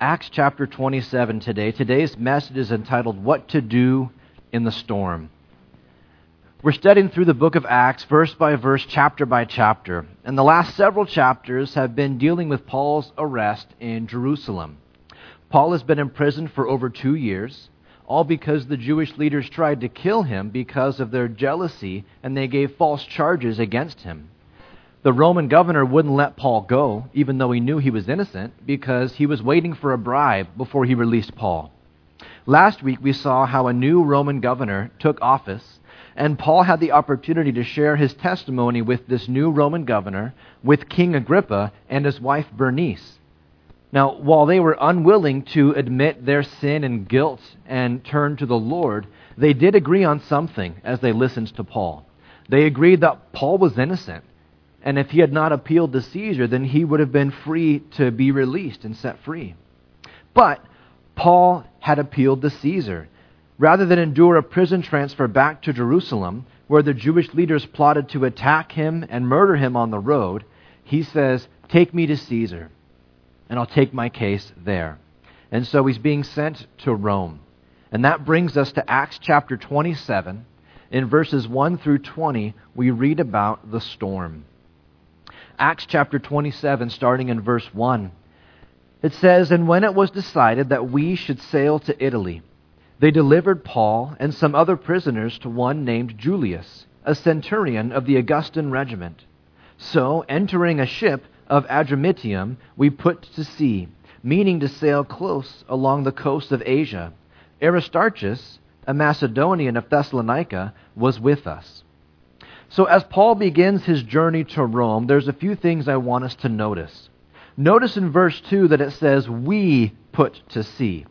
Acts chapter 27 today. Today's message is entitled What to Do in the Storm. We're studying through the book of Acts, verse by verse, chapter by chapter. And the last several chapters have been dealing with Paul's arrest in Jerusalem. Paul has been imprisoned for over two years, all because the Jewish leaders tried to kill him because of their jealousy and they gave false charges against him. The Roman governor wouldn't let Paul go, even though he knew he was innocent, because he was waiting for a bribe before he released Paul. Last week, we saw how a new Roman governor took office, and Paul had the opportunity to share his testimony with this new Roman governor, with King Agrippa and his wife Bernice. Now, while they were unwilling to admit their sin and guilt and turn to the Lord, they did agree on something as they listened to Paul. They agreed that Paul was innocent and if he had not appealed to Caesar, then he would have been free to be released and set free. But Paul had appealed to Caesar. Rather than endure a prison transfer back to Jerusalem, where the Jewish leaders plotted to attack him and murder him on the road, he says, Take me to Caesar, and I'll take my case there. And so he's being sent to Rome. And that brings us to Acts chapter 27. In verses 1 through 20, we read about the storm. Acts chapter 27, starting in verse 1. It says, And when it was decided that we should sail to Italy, they delivered Paul and some other prisoners to one named Julius, a centurion of the Augustan regiment. So, entering a ship of Adramyttium, we put to sea, meaning to sail close along the coast of Asia. Aristarchus, a Macedonian of Thessalonica, was with us. So, as Paul begins his journey to Rome, there's a few things I want us to notice. Notice in verse 2 that it says, We put to sea.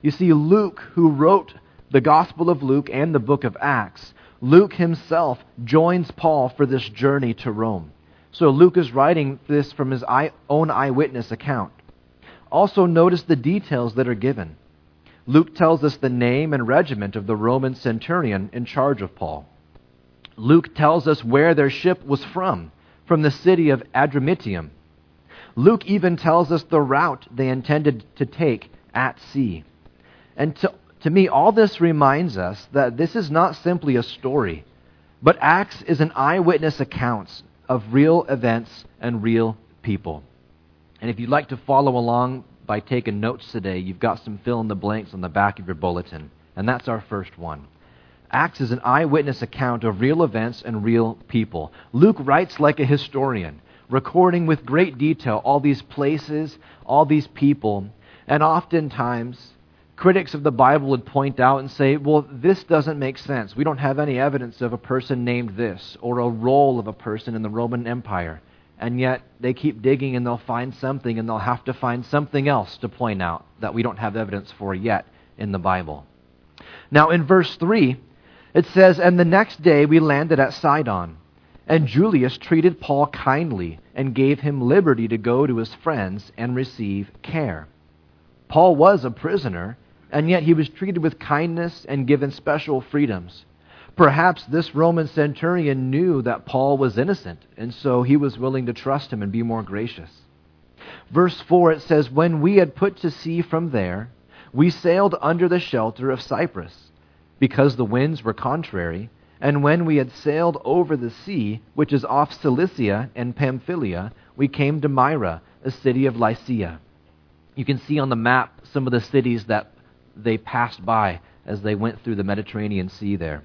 You see, Luke, who wrote the Gospel of Luke and the book of Acts, Luke himself joins Paul for this journey to Rome. So, Luke is writing this from his own eyewitness account. Also, notice the details that are given. Luke tells us the name and regiment of the Roman centurion in charge of Paul. Luke tells us where their ship was from, from the city of Adramyttium. Luke even tells us the route they intended to take at sea. And to, to me, all this reminds us that this is not simply a story, but Acts is an eyewitness account of real events and real people. And if you'd like to follow along by taking notes today, you've got some fill in the blanks on the back of your bulletin. And that's our first one. Acts as an eyewitness account of real events and real people. Luke writes like a historian, recording with great detail all these places, all these people, and oftentimes critics of the Bible would point out and say, well, this doesn't make sense. We don't have any evidence of a person named this or a role of a person in the Roman Empire. And yet they keep digging and they'll find something and they'll have to find something else to point out that we don't have evidence for yet in the Bible. Now, in verse 3, it says, And the next day we landed at Sidon. And Julius treated Paul kindly and gave him liberty to go to his friends and receive care. Paul was a prisoner, and yet he was treated with kindness and given special freedoms. Perhaps this Roman centurion knew that Paul was innocent, and so he was willing to trust him and be more gracious. Verse 4 it says, When we had put to sea from there, we sailed under the shelter of Cyprus because the winds were contrary. And when we had sailed over the sea, which is off Cilicia and Pamphylia, we came to Myra, a city of Lycia. You can see on the map some of the cities that they passed by as they went through the Mediterranean Sea there.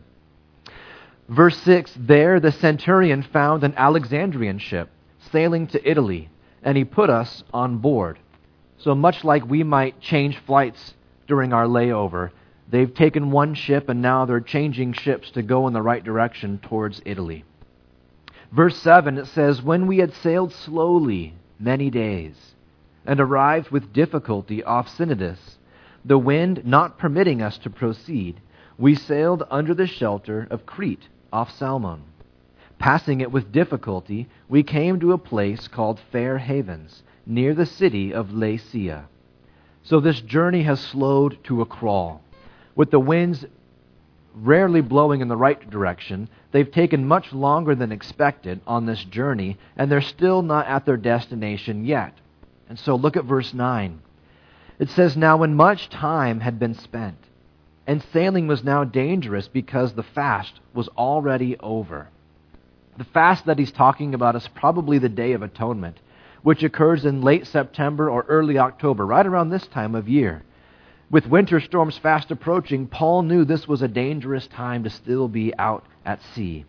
Verse 6 There the centurion found an Alexandrian ship sailing to Italy, and he put us on board. So much like we might change flights during our layover, They've taken one ship and now they're changing ships to go in the right direction towards Italy. Verse 7 it says, When we had sailed slowly many days and arrived with difficulty off Cnidus, the wind not permitting us to proceed, we sailed under the shelter of Crete off Salmone. Passing it with difficulty, we came to a place called Fair Havens, near the city of Lasea. So this journey has slowed to a crawl. With the winds rarely blowing in the right direction, they've taken much longer than expected on this journey, and they're still not at their destination yet. And so look at verse 9. It says, Now when much time had been spent, and sailing was now dangerous because the fast was already over. The fast that he's talking about is probably the Day of Atonement, which occurs in late September or early October, right around this time of year. With winter storms fast approaching, Paul knew this was a dangerous time to still be out at sea.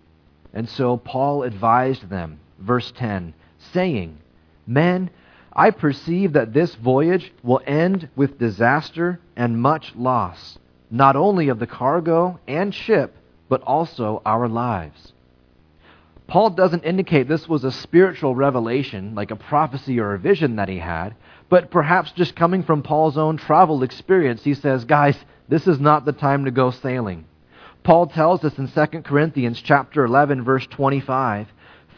And so Paul advised them, verse 10, saying, Men, I perceive that this voyage will end with disaster and much loss, not only of the cargo and ship, but also our lives. Paul doesn't indicate this was a spiritual revelation, like a prophecy or a vision that he had, but perhaps just coming from Paul's own travel experience, he says, guys, this is not the time to go sailing. Paul tells us in 2 Corinthians chapter 11 verse 25,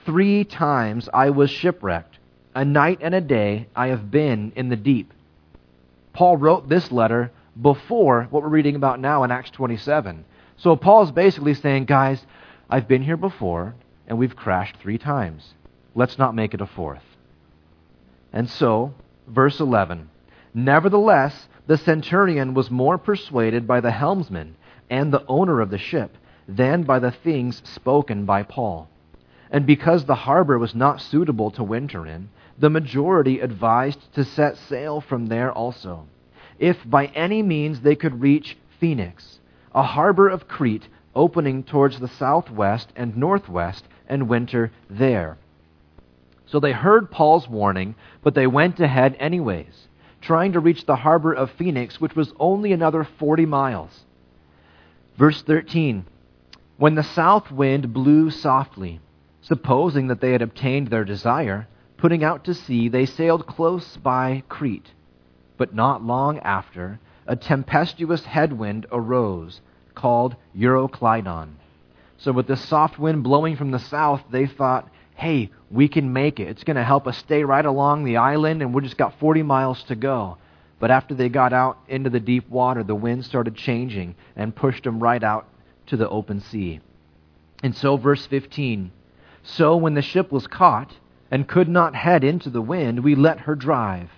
"Three times I was shipwrecked. A night and a day I have been in the deep." Paul wrote this letter before what we're reading about now in Acts 27. So Paul's basically saying, guys, I've been here before and we've crashed 3 times. Let's not make it a fourth. And so, verse 11, Nevertheless, the centurion was more persuaded by the helmsman and the owner of the ship than by the things spoken by Paul. And because the harbor was not suitable to winter in, the majority advised to set sail from there also, if by any means they could reach Phoenix, a harbor of Crete opening towards the southwest and northwest, and winter there. So they heard Paul's warning, but they went ahead anyways, trying to reach the harbor of Phoenix, which was only another 40 miles. Verse 13 When the south wind blew softly, supposing that they had obtained their desire, putting out to sea, they sailed close by Crete. But not long after, a tempestuous headwind arose, called Euroclydon. So, with this soft wind blowing from the south, they thought, hey, we can make it. It's going to help us stay right along the island, and we've just got 40 miles to go. But after they got out into the deep water, the wind started changing and pushed them right out to the open sea. And so, verse 15 So when the ship was caught and could not head into the wind, we let her drive.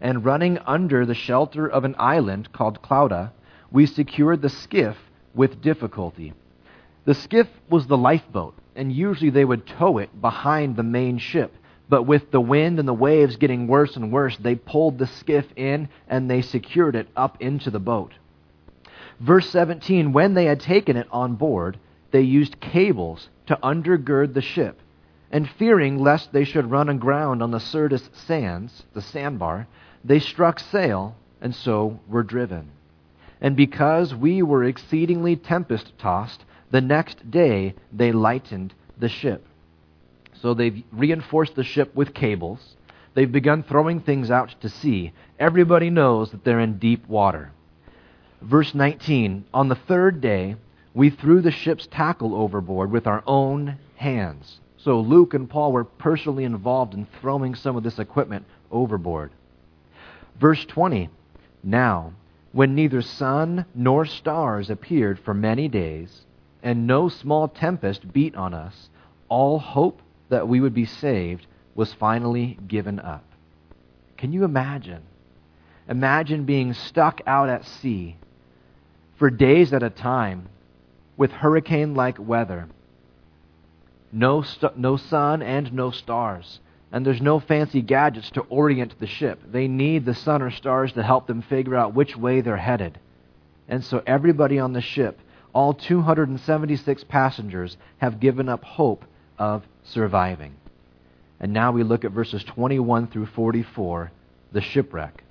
And running under the shelter of an island called Clauda, we secured the skiff with difficulty. The skiff was the lifeboat, and usually they would tow it behind the main ship but with the wind and the waves getting worse and worse, they pulled the skiff in and they secured it up into the boat. Verse 17 When they had taken it on board, they used cables to undergird the ship, and fearing lest they should run aground on the Syrtis sands, the sandbar, they struck sail and so were driven. And because we were exceedingly tempest tossed, the next day they lightened the ship. So they've reinforced the ship with cables. They've begun throwing things out to sea. Everybody knows that they're in deep water. Verse 19 On the third day, we threw the ship's tackle overboard with our own hands. So Luke and Paul were personally involved in throwing some of this equipment overboard. Verse 20 Now, when neither sun nor stars appeared for many days, and no small tempest beat on us, all hope that we would be saved was finally given up. Can you imagine? Imagine being stuck out at sea for days at a time with hurricane like weather. No, st- no sun and no stars. And there's no fancy gadgets to orient the ship. They need the sun or stars to help them figure out which way they're headed. And so everybody on the ship, all 276 passengers, have given up hope of surviving. And now we look at verses 21 through 44, the shipwreck.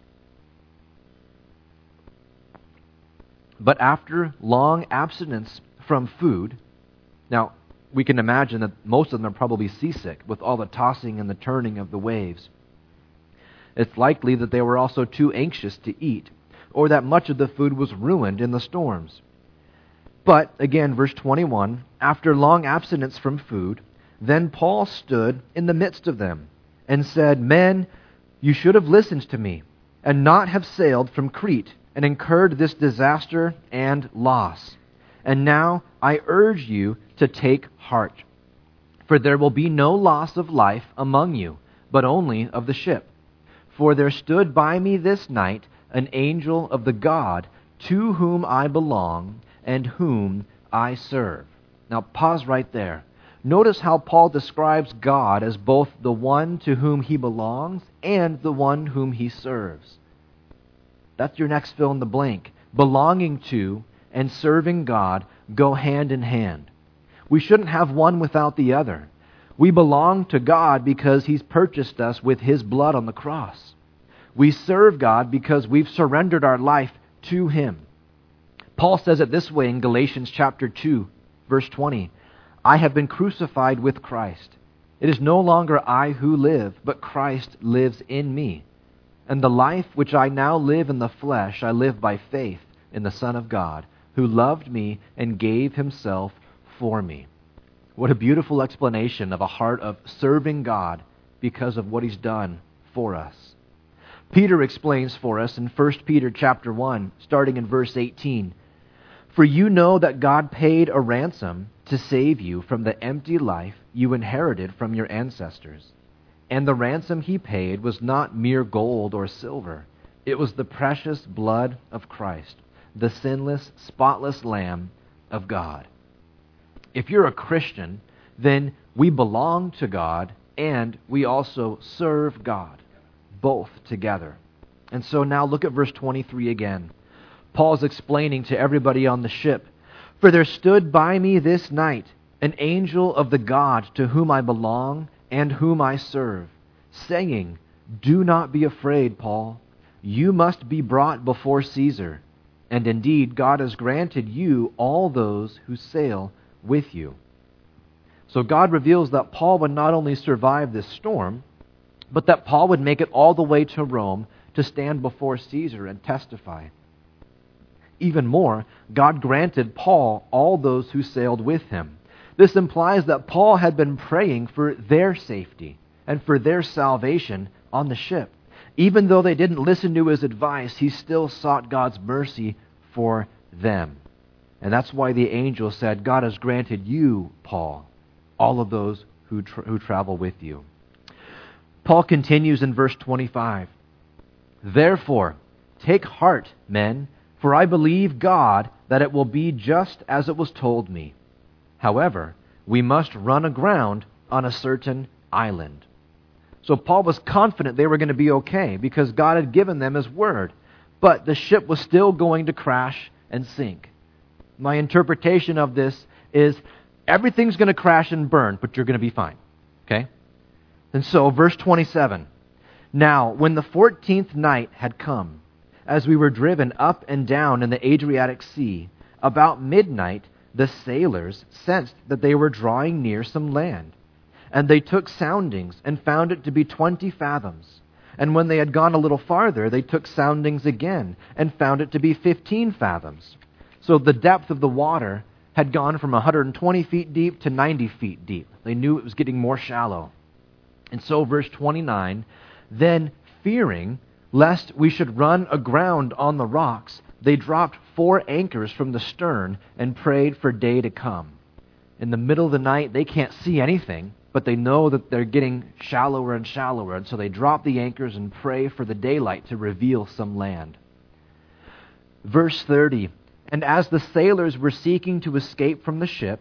But after long abstinence from food, now we can imagine that most of them are probably seasick with all the tossing and the turning of the waves. It's likely that they were also too anxious to eat, or that much of the food was ruined in the storms. But, again, verse 21 after long abstinence from food, then Paul stood in the midst of them and said, Men, you should have listened to me and not have sailed from Crete and incurred this disaster and loss. And now I urge you to take heart, for there will be no loss of life among you, but only of the ship. For there stood by me this night an angel of the God to whom I belong and whom I serve. Now, pause right there. Notice how Paul describes God as both the one to whom he belongs and the one whom he serves. That's your next fill in the blank. Belonging to and serving God go hand in hand. We shouldn't have one without the other. We belong to God because He's purchased us with His blood on the cross. We serve God because we've surrendered our life to Him. Paul says it this way in Galatians chapter 2, verse 20 I have been crucified with Christ. It is no longer I who live, but Christ lives in me. And the life which I now live in the flesh, I live by faith in the Son of God, who loved me and gave himself for me. What a beautiful explanation of a heart of serving God because of what he's done for us. Peter explains for us in 1 Peter chapter 1, starting in verse 18. For you know that God paid a ransom to save you from the empty life you inherited from your ancestors. And the ransom he paid was not mere gold or silver, it was the precious blood of Christ, the sinless, spotless Lamb of God. If you're a Christian, then we belong to God and we also serve God, both together. And so now look at verse 23 again. Paul's explaining to everybody on the ship For there stood by me this night an angel of the God to whom I belong and whom I serve, saying, Do not be afraid, Paul. You must be brought before Caesar. And indeed, God has granted you all those who sail with you. So God reveals that Paul would not only survive this storm, but that Paul would make it all the way to Rome to stand before Caesar and testify. Even more, God granted Paul all those who sailed with him. This implies that Paul had been praying for their safety and for their salvation on the ship. Even though they didn't listen to his advice, he still sought God's mercy for them. And that's why the angel said, God has granted you, Paul, all of those who, tra- who travel with you. Paul continues in verse 25 Therefore, take heart, men for I believe God that it will be just as it was told me. However, we must run aground on a certain island. So Paul was confident they were going to be okay because God had given them his word. But the ship was still going to crash and sink. My interpretation of this is everything's going to crash and burn, but you're going to be fine. Okay? And so, verse 27 Now, when the fourteenth night had come, as we were driven up and down in the Adriatic Sea, about midnight the sailors sensed that they were drawing near some land. And they took soundings and found it to be twenty fathoms. And when they had gone a little farther, they took soundings again and found it to be fifteen fathoms. So the depth of the water had gone from 120 feet deep to 90 feet deep. They knew it was getting more shallow. And so, verse 29 then fearing lest we should run aground on the rocks, they dropped four anchors from the stern and prayed for day to come. In the middle of the night, they can't see anything, but they know that they're getting shallower and shallower, and so they drop the anchors and pray for the daylight to reveal some land. Verse 30 And as the sailors were seeking to escape from the ship,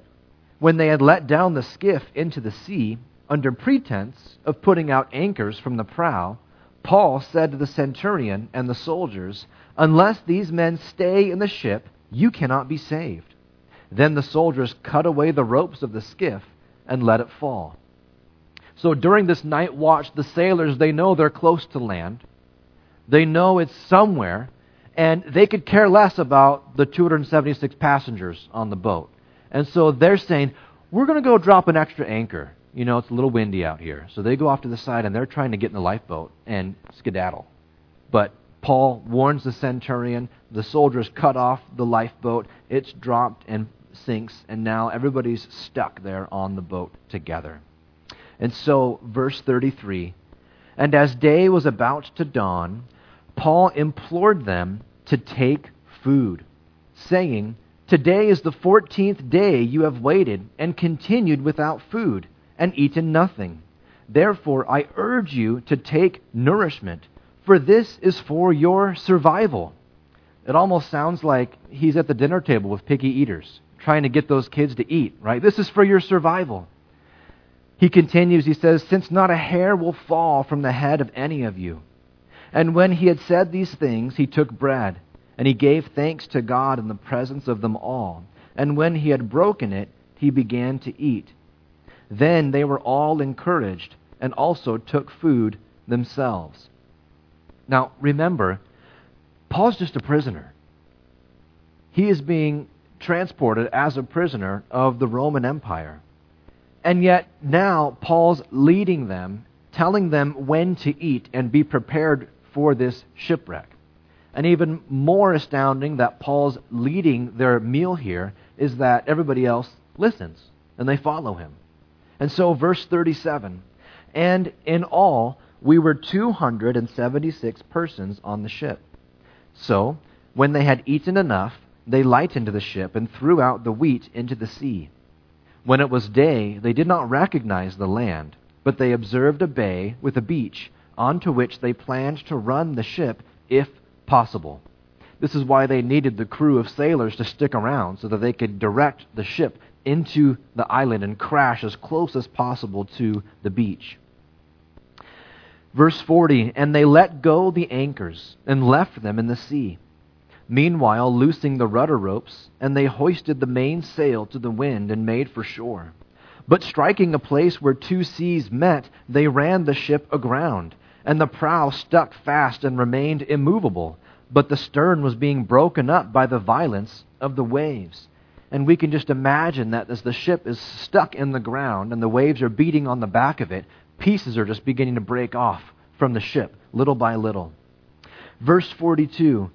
when they had let down the skiff into the sea, under pretense of putting out anchors from the prow, Paul said to the centurion and the soldiers, Unless these men stay in the ship, you cannot be saved. Then the soldiers cut away the ropes of the skiff and let it fall. So during this night watch, the sailors, they know they're close to land. They know it's somewhere, and they could care less about the 276 passengers on the boat. And so they're saying, we're going to go drop an extra anchor you know, it's a little windy out here. So they go off to the side and they're trying to get in the lifeboat and skedaddle. But Paul warns the centurion. The soldiers cut off the lifeboat. It's dropped and sinks, and now everybody's stuck there on the boat together. And so, verse 33 And as day was about to dawn, Paul implored them to take food, saying, Today is the fourteenth day you have waited and continued without food and eaten nothing. Therefore, I urge you to take nourishment, for this is for your survival. It almost sounds like he's at the dinner table with picky eaters, trying to get those kids to eat, right? This is for your survival. He continues, he says, Since not a hair will fall from the head of any of you. And when he had said these things, he took bread, and he gave thanks to God in the presence of them all. And when he had broken it, he began to eat. Then they were all encouraged, and also took food themselves. Now, remember, Paul's just a prisoner. He is being transported as a prisoner of the Roman Empire. And yet now Paul's leading them, telling them when to eat and be prepared for this shipwreck. And even more astounding that Paul's leading their meal here is that everybody else listens and they follow him. And so, verse 37 And in all, we were 276 persons on the ship. So, when they had eaten enough, they lightened the ship and threw out the wheat into the sea. When it was day, they did not recognize the land, but they observed a bay with a beach, onto which they planned to run the ship if possible. This is why they needed the crew of sailors to stick around so that they could direct the ship into the island and crash as close as possible to the beach. Verse 40 And they let go the anchors and left them in the sea meanwhile loosing the rudder ropes, and they hoisted the mainsail to the wind and made for shore. But striking a place where two seas met, they ran the ship aground, and the prow stuck fast and remained immovable, but the stern was being broken up by the violence of the waves. And we can just imagine that as the ship is stuck in the ground and the waves are beating on the back of it, pieces are just beginning to break off from the ship, little by little. Verse 42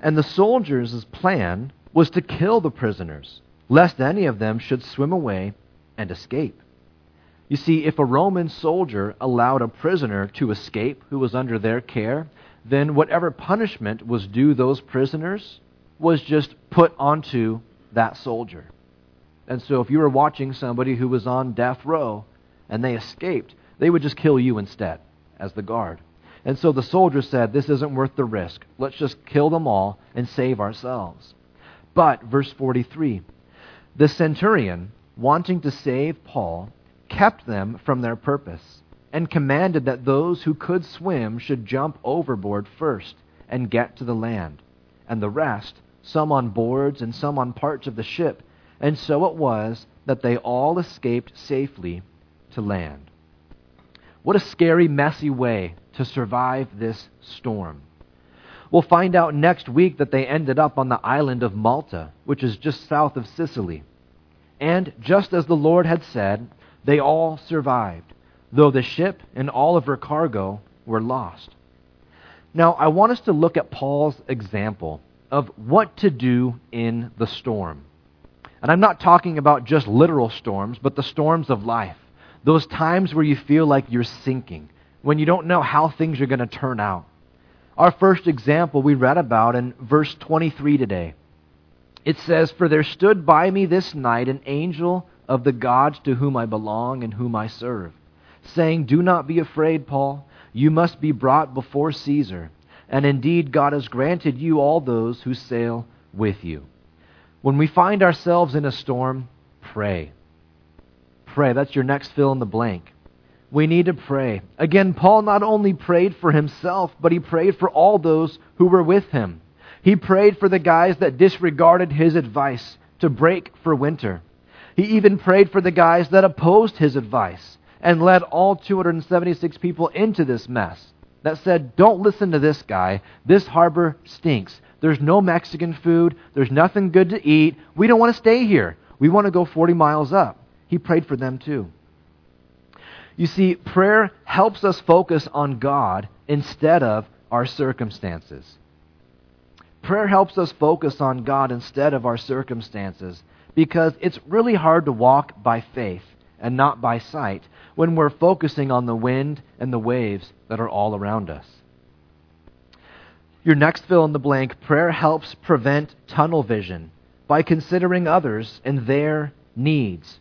and the soldiers' plan was to kill the prisoners, lest any of them should swim away and escape. You see, if a Roman soldier allowed a prisoner to escape who was under their care, then whatever punishment was due those prisoners was just put onto that soldier. And so if you were watching somebody who was on death row and they escaped, they would just kill you instead as the guard. And so the soldier said, This isn't worth the risk. Let's just kill them all and save ourselves. But, verse 43, the centurion, wanting to save Paul, kept them from their purpose and commanded that those who could swim should jump overboard first and get to the land, and the rest, some on boards and some on parts of the ship. And so it was that they all escaped safely to land. What a scary, messy way to survive this storm. We'll find out next week that they ended up on the island of Malta, which is just south of Sicily. And just as the Lord had said, they all survived, though the ship and all of her cargo were lost. Now, I want us to look at Paul's example of what to do in the storm. And I'm not talking about just literal storms, but the storms of life. Those times where you feel like you're sinking, when you don't know how things are going to turn out. Our first example we read about in verse 23 today. It says, For there stood by me this night an angel of the gods to whom I belong and whom I serve, saying, Do not be afraid, Paul. You must be brought before Caesar. And indeed, God has granted you all those who sail with you. When we find ourselves in a storm, pray. Pray. That's your next fill in the blank we need to pray. Again, Paul not only prayed for himself, but he prayed for all those who were with him. He prayed for the guys that disregarded his advice to break for winter. He even prayed for the guys that opposed his advice and led all 276 people into this mess. That said, don't listen to this guy. This harbor stinks. There's no Mexican food. There's nothing good to eat. We don't want to stay here. We want to go 40 miles up. He prayed for them too. You see, prayer helps us focus on God instead of our circumstances. Prayer helps us focus on God instead of our circumstances because it's really hard to walk by faith and not by sight when we're focusing on the wind and the waves that are all around us. Your next fill in the blank prayer helps prevent tunnel vision by considering others and their needs.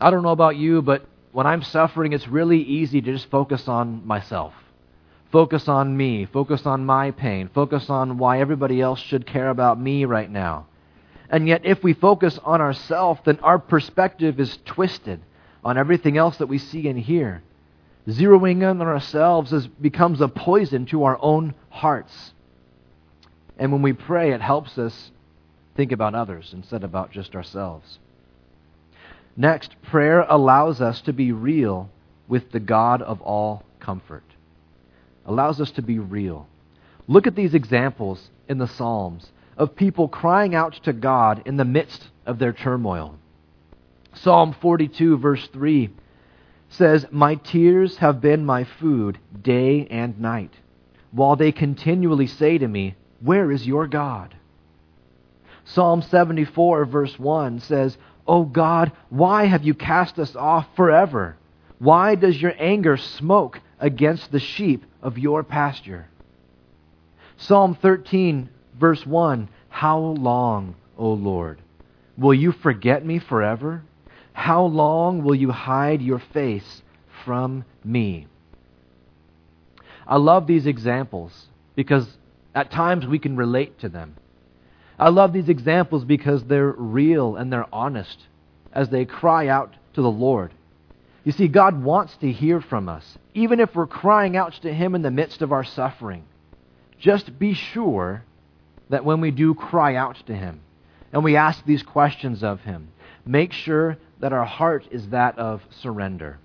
I don't know about you, but when I'm suffering, it's really easy to just focus on myself. focus on me, focus on my pain, focus on why everybody else should care about me right now. And yet, if we focus on ourselves, then our perspective is twisted on everything else that we see and hear. Zeroing in on ourselves is, becomes a poison to our own hearts. And when we pray, it helps us think about others instead about just ourselves. Next, prayer allows us to be real with the God of all comfort. Allows us to be real. Look at these examples in the Psalms of people crying out to God in the midst of their turmoil. Psalm 42, verse 3 says, My tears have been my food day and night, while they continually say to me, Where is your God? Psalm 74, verse 1 says, O God, why have you cast us off forever? Why does your anger smoke against the sheep of your pasture? Psalm 13, verse 1 How long, O Lord, will you forget me forever? How long will you hide your face from me? I love these examples because at times we can relate to them. I love these examples because they're real and they're honest as they cry out to the Lord. You see, God wants to hear from us, even if we're crying out to Him in the midst of our suffering. Just be sure that when we do cry out to Him and we ask these questions of Him, make sure that our heart is that of surrender,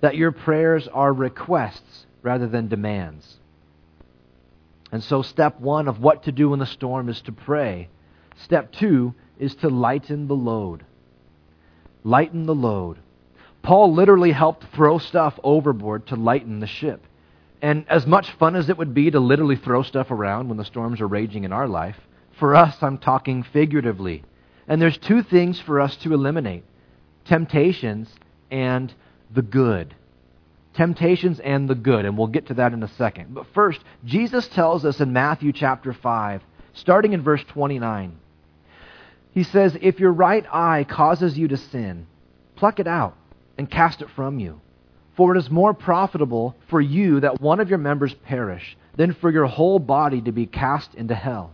that your prayers are requests rather than demands. And so, step one of what to do in the storm is to pray. Step two is to lighten the load. Lighten the load. Paul literally helped throw stuff overboard to lighten the ship. And as much fun as it would be to literally throw stuff around when the storms are raging in our life, for us, I'm talking figuratively. And there's two things for us to eliminate temptations and the good temptations and the good, and we'll get to that in a second. But first, Jesus tells us in Matthew chapter 5, starting in verse 29, he says, If your right eye causes you to sin, pluck it out and cast it from you. For it is more profitable for you that one of your members perish than for your whole body to be cast into hell.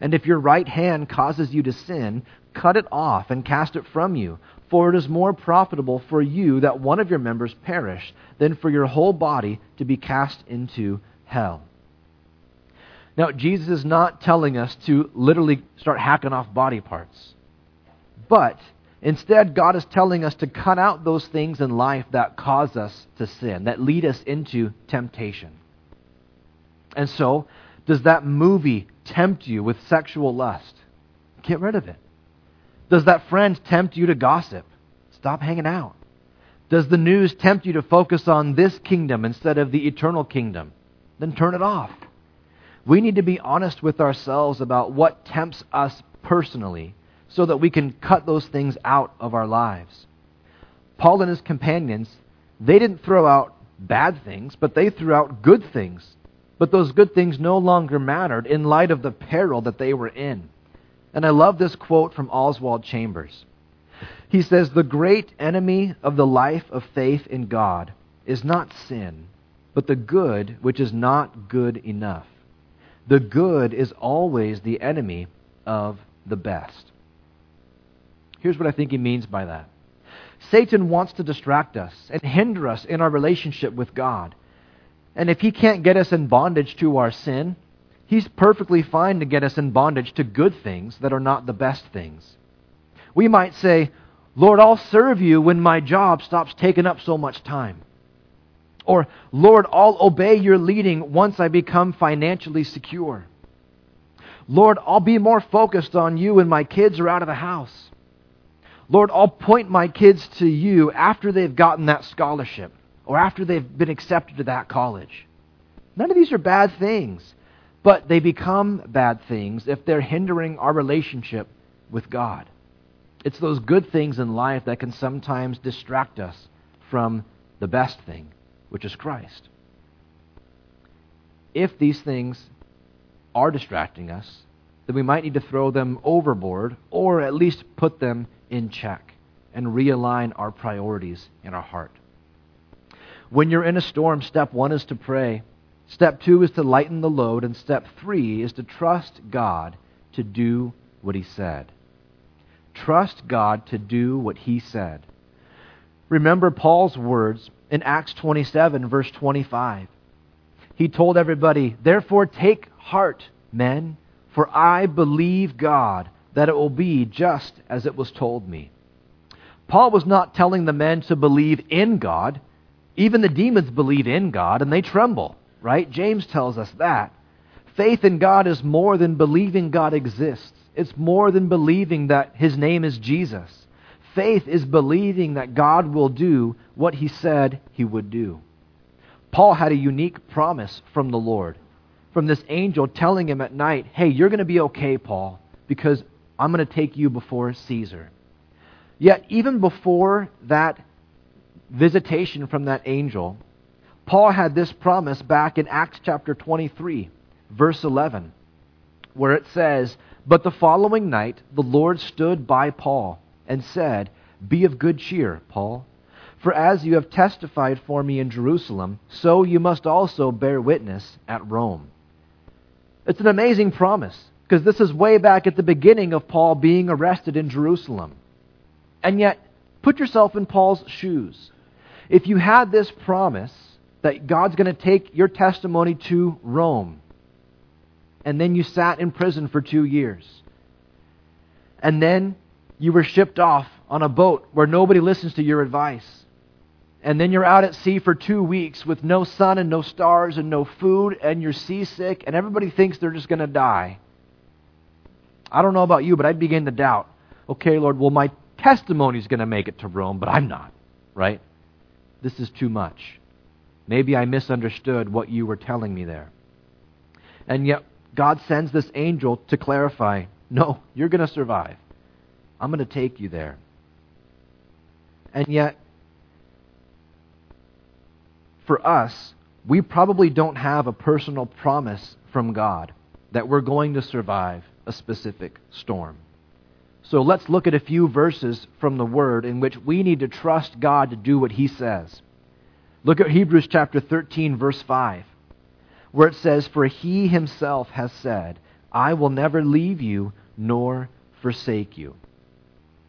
And if your right hand causes you to sin, cut it off and cast it from you. For it is more profitable for you that one of your members perish than for your whole body to be cast into hell. Now, Jesus is not telling us to literally start hacking off body parts. But instead, God is telling us to cut out those things in life that cause us to sin, that lead us into temptation. And so, does that movie tempt you with sexual lust? Get rid of it. Does that friend tempt you to gossip? Stop hanging out. Does the news tempt you to focus on this kingdom instead of the eternal kingdom? Then turn it off. We need to be honest with ourselves about what tempts us personally so that we can cut those things out of our lives. Paul and his companions, they didn't throw out bad things, but they threw out good things. But those good things no longer mattered in light of the peril that they were in. And I love this quote from Oswald Chambers. He says, The great enemy of the life of faith in God is not sin, but the good which is not good enough. The good is always the enemy of the best. Here's what I think he means by that Satan wants to distract us and hinder us in our relationship with God. And if he can't get us in bondage to our sin, He's perfectly fine to get us in bondage to good things that are not the best things. We might say, Lord, I'll serve you when my job stops taking up so much time. Or, Lord, I'll obey your leading once I become financially secure. Lord, I'll be more focused on you when my kids are out of the house. Lord, I'll point my kids to you after they've gotten that scholarship or after they've been accepted to that college. None of these are bad things. But they become bad things if they're hindering our relationship with God. It's those good things in life that can sometimes distract us from the best thing, which is Christ. If these things are distracting us, then we might need to throw them overboard or at least put them in check and realign our priorities in our heart. When you're in a storm, step one is to pray. Step two is to lighten the load. And step three is to trust God to do what He said. Trust God to do what He said. Remember Paul's words in Acts 27, verse 25. He told everybody, Therefore take heart, men, for I believe God that it will be just as it was told me. Paul was not telling the men to believe in God. Even the demons believe in God and they tremble, right? James tells us that. Faith in God is more than believing God exists. It's more than believing that his name is Jesus. Faith is believing that God will do what he said he would do. Paul had a unique promise from the Lord, from this angel telling him at night, Hey, you're going to be okay, Paul, because I'm going to take you before Caesar. Yet, even before that visitation from that angel, Paul had this promise back in Acts chapter 23, verse 11, where it says, But the following night the Lord stood by Paul and said, Be of good cheer, Paul. For as you have testified for me in Jerusalem, so you must also bear witness at Rome. It's an amazing promise, because this is way back at the beginning of Paul being arrested in Jerusalem. And yet, put yourself in Paul's shoes. If you had this promise that God's going to take your testimony to Rome, and then you sat in prison for two years, and then you were shipped off on a boat where nobody listens to your advice, and then you're out at sea for two weeks with no sun and no stars and no food, and you're seasick, and everybody thinks they're just going to die. I don't know about you, but I'd begin to doubt okay, Lord, well, my testimony is going to make it to Rome, but I'm not, right? This is too much. Maybe I misunderstood what you were telling me there. And yet, God sends this angel to clarify no, you're going to survive. I'm going to take you there. And yet, for us, we probably don't have a personal promise from God that we're going to survive a specific storm. So let's look at a few verses from the Word in which we need to trust God to do what He says. Look at Hebrews chapter 13, verse 5, where it says, For He Himself has said, I will never leave you nor forsake you.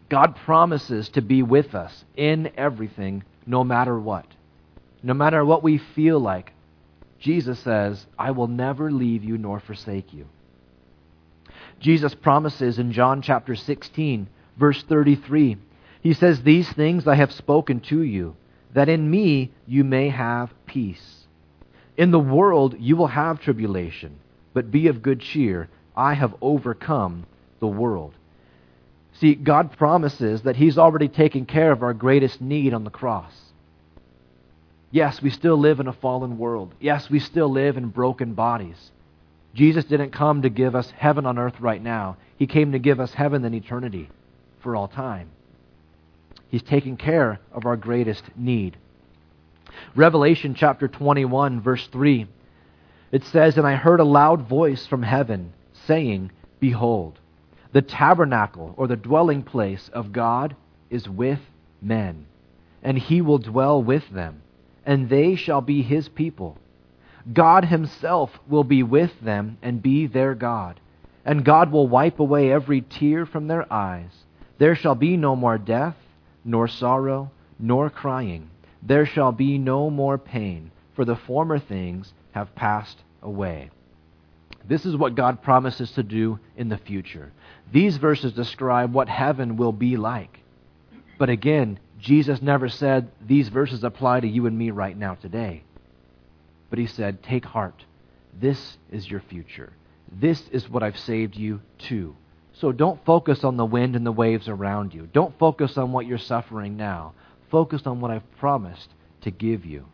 God promises to be with us in everything, no matter what. No matter what we feel like, Jesus says, I will never leave you nor forsake you. Jesus promises in John chapter 16, verse 33. He says, These things I have spoken to you, that in me you may have peace. In the world you will have tribulation, but be of good cheer. I have overcome the world. See, God promises that He's already taken care of our greatest need on the cross. Yes, we still live in a fallen world. Yes, we still live in broken bodies. Jesus didn't come to give us heaven on earth right now. He came to give us heaven in eternity for all time. He's taking care of our greatest need. Revelation chapter 21, verse 3, it says, And I heard a loud voice from heaven saying, Behold, the tabernacle or the dwelling place of God is with men, and he will dwell with them, and they shall be his people God Himself will be with them and be their God. And God will wipe away every tear from their eyes. There shall be no more death, nor sorrow, nor crying. There shall be no more pain, for the former things have passed away. This is what God promises to do in the future. These verses describe what heaven will be like. But again, Jesus never said these verses apply to you and me right now today. But he said, Take heart. This is your future. This is what I've saved you to. So don't focus on the wind and the waves around you. Don't focus on what you're suffering now. Focus on what I've promised to give you.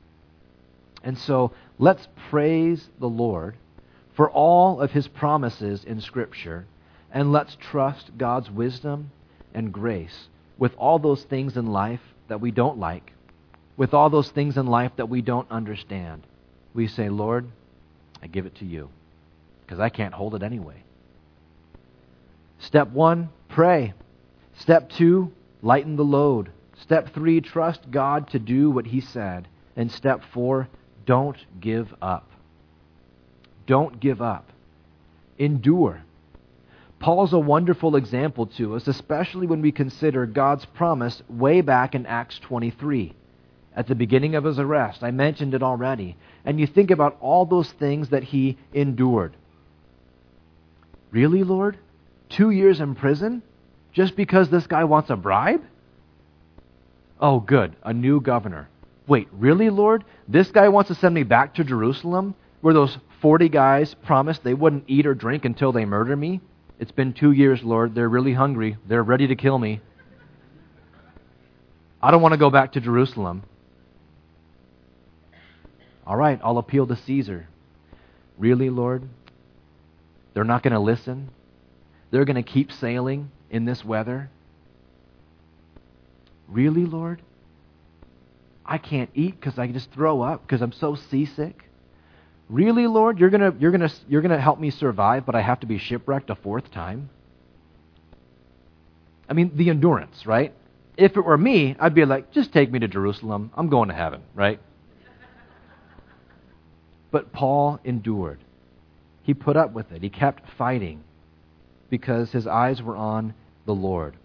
And so let's praise the Lord for all of his promises in Scripture, and let's trust God's wisdom and grace with all those things in life that we don't like, with all those things in life that we don't understand we say, Lord, I give it to you because I can't hold it anyway. Step one, pray. Step two, lighten the load. Step three, trust God to do what He said. And step four, don't give up. Don't give up. Endure. Paul's a wonderful example to us, especially when we consider God's promise way back in Acts 23 at the beginning of his arrest. I mentioned it already. And you think about all those things that he endured. Really, Lord? Two years in prison? Just because this guy wants a bribe? Oh, good. A new governor. Wait, really, Lord? This guy wants to send me back to Jerusalem where those 40 guys promised they wouldn't eat or drink until they murder me? It's been two years, Lord. They're really hungry. They're ready to kill me. I don't want to go back to Jerusalem. All right, I'll appeal to Caesar. Really, Lord? They're not going to listen? They're going to keep sailing in this weather? Really, Lord? I can't eat because I just throw up because I'm so seasick? Really, Lord? You're going to you're to you're to help me survive, but I have to be shipwrecked a fourth time? I mean, the endurance, right? If it were me, I'd be like, just take me to Jerusalem. I'm going to heaven, right? But Paul endured. He put up with it. He kept fighting because his eyes were on the Lord.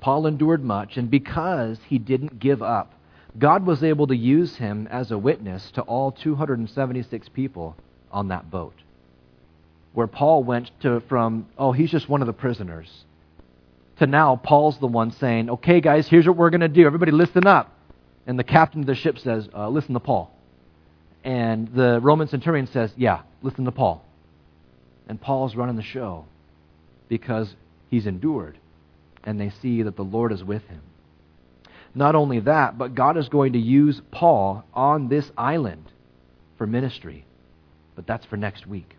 Paul endured much, and because he didn't give up, God was able to use him as a witness to all 276 people on that boat. Where Paul went to from, oh, he's just one of the prisoners, to now Paul's the one saying, okay, guys, here's what we're going to do. Everybody listen up. And the captain of the ship says, uh, listen to Paul. And the Roman centurion says, Yeah, listen to Paul. And Paul's running the show because he's endured and they see that the Lord is with him. Not only that, but God is going to use Paul on this island for ministry. But that's for next week.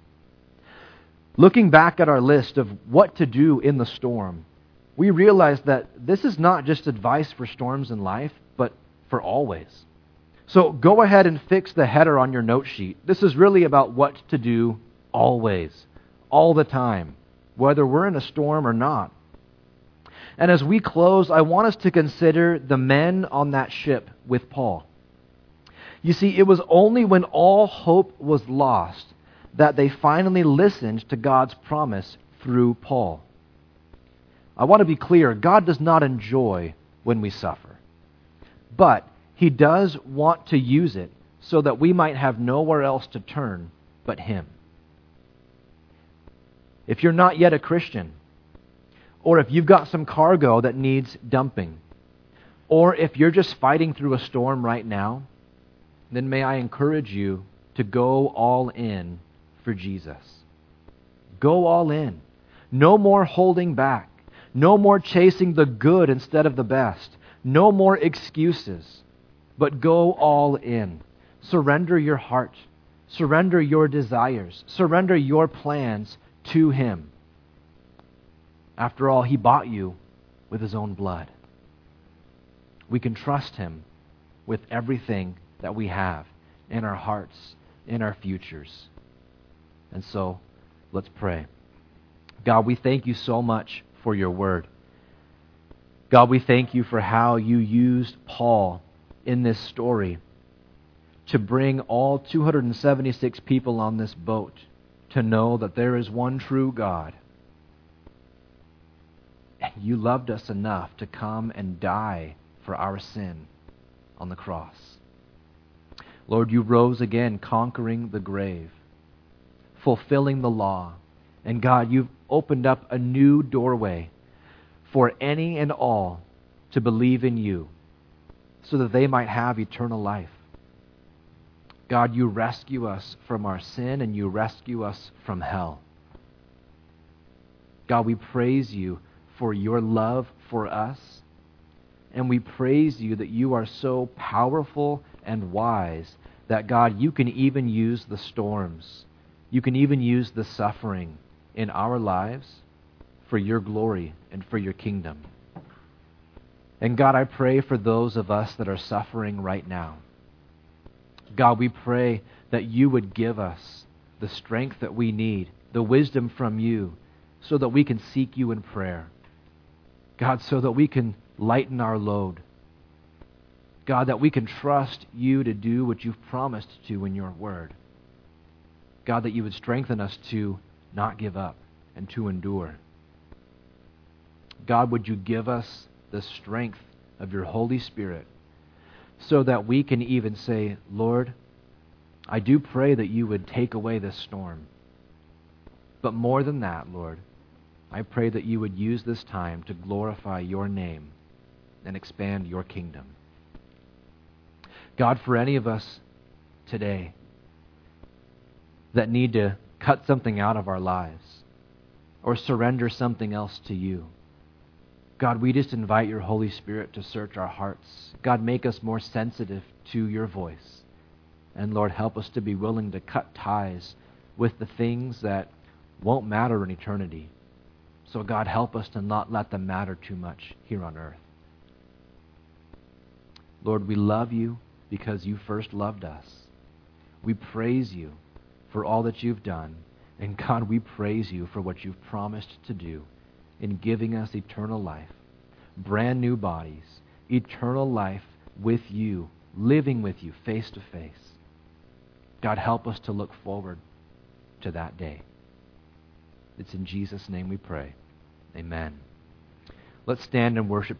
Looking back at our list of what to do in the storm, we realize that this is not just advice for storms in life, but for always. So go ahead and fix the header on your note sheet. This is really about what to do always, all the time, whether we're in a storm or not. And as we close, I want us to consider the men on that ship with Paul. You see, it was only when all hope was lost that they finally listened to God's promise through Paul. I want to be clear God does not enjoy when we suffer. But he does want to use it so that we might have nowhere else to turn but Him. If you're not yet a Christian, or if you've got some cargo that needs dumping, or if you're just fighting through a storm right now, then may I encourage you to go all in for Jesus. Go all in. No more holding back. No more chasing the good instead of the best. No more excuses but go all in. Surrender your heart. Surrender your desires. Surrender your plans to Him. After all, He bought you with His own blood. We can trust Him with everything that we have in our hearts, in our futures. And so, let's pray. God, we thank you so much for your word. God, we thank you for how you used Paul in this story to bring all 276 people on this boat to know that there is one true God. You loved us enough to come and die for our sin on the cross. Lord, you rose again, conquering the grave, fulfilling the law. And God, you've opened up a new doorway for any and all to believe in you so that they might have eternal life. God, you rescue us from our sin and you rescue us from hell. God, we praise you for your love for us. And we praise you that you are so powerful and wise that, God, you can even use the storms. You can even use the suffering in our lives for your glory and for your kingdom. And God, I pray for those of us that are suffering right now. God, we pray that you would give us the strength that we need, the wisdom from you, so that we can seek you in prayer. God, so that we can lighten our load. God, that we can trust you to do what you've promised to in your word. God, that you would strengthen us to not give up and to endure. God, would you give us the strength of your Holy Spirit so that we can even say, Lord, I do pray that you would take away this storm. But more than that, Lord, I pray that you would use this time to glorify your name and expand your kingdom. God, for any of us today that need to cut something out of our lives or surrender something else to you, God, we just invite your Holy Spirit to search our hearts. God, make us more sensitive to your voice. And Lord, help us to be willing to cut ties with the things that won't matter in eternity. So, God, help us to not let them matter too much here on earth. Lord, we love you because you first loved us. We praise you for all that you've done. And God, we praise you for what you've promised to do in giving us eternal life, brand new bodies, eternal life with you, living with you face to face. God, help us to look forward to that day. It's in Jesus' name we pray. Amen. Let's stand and worship together.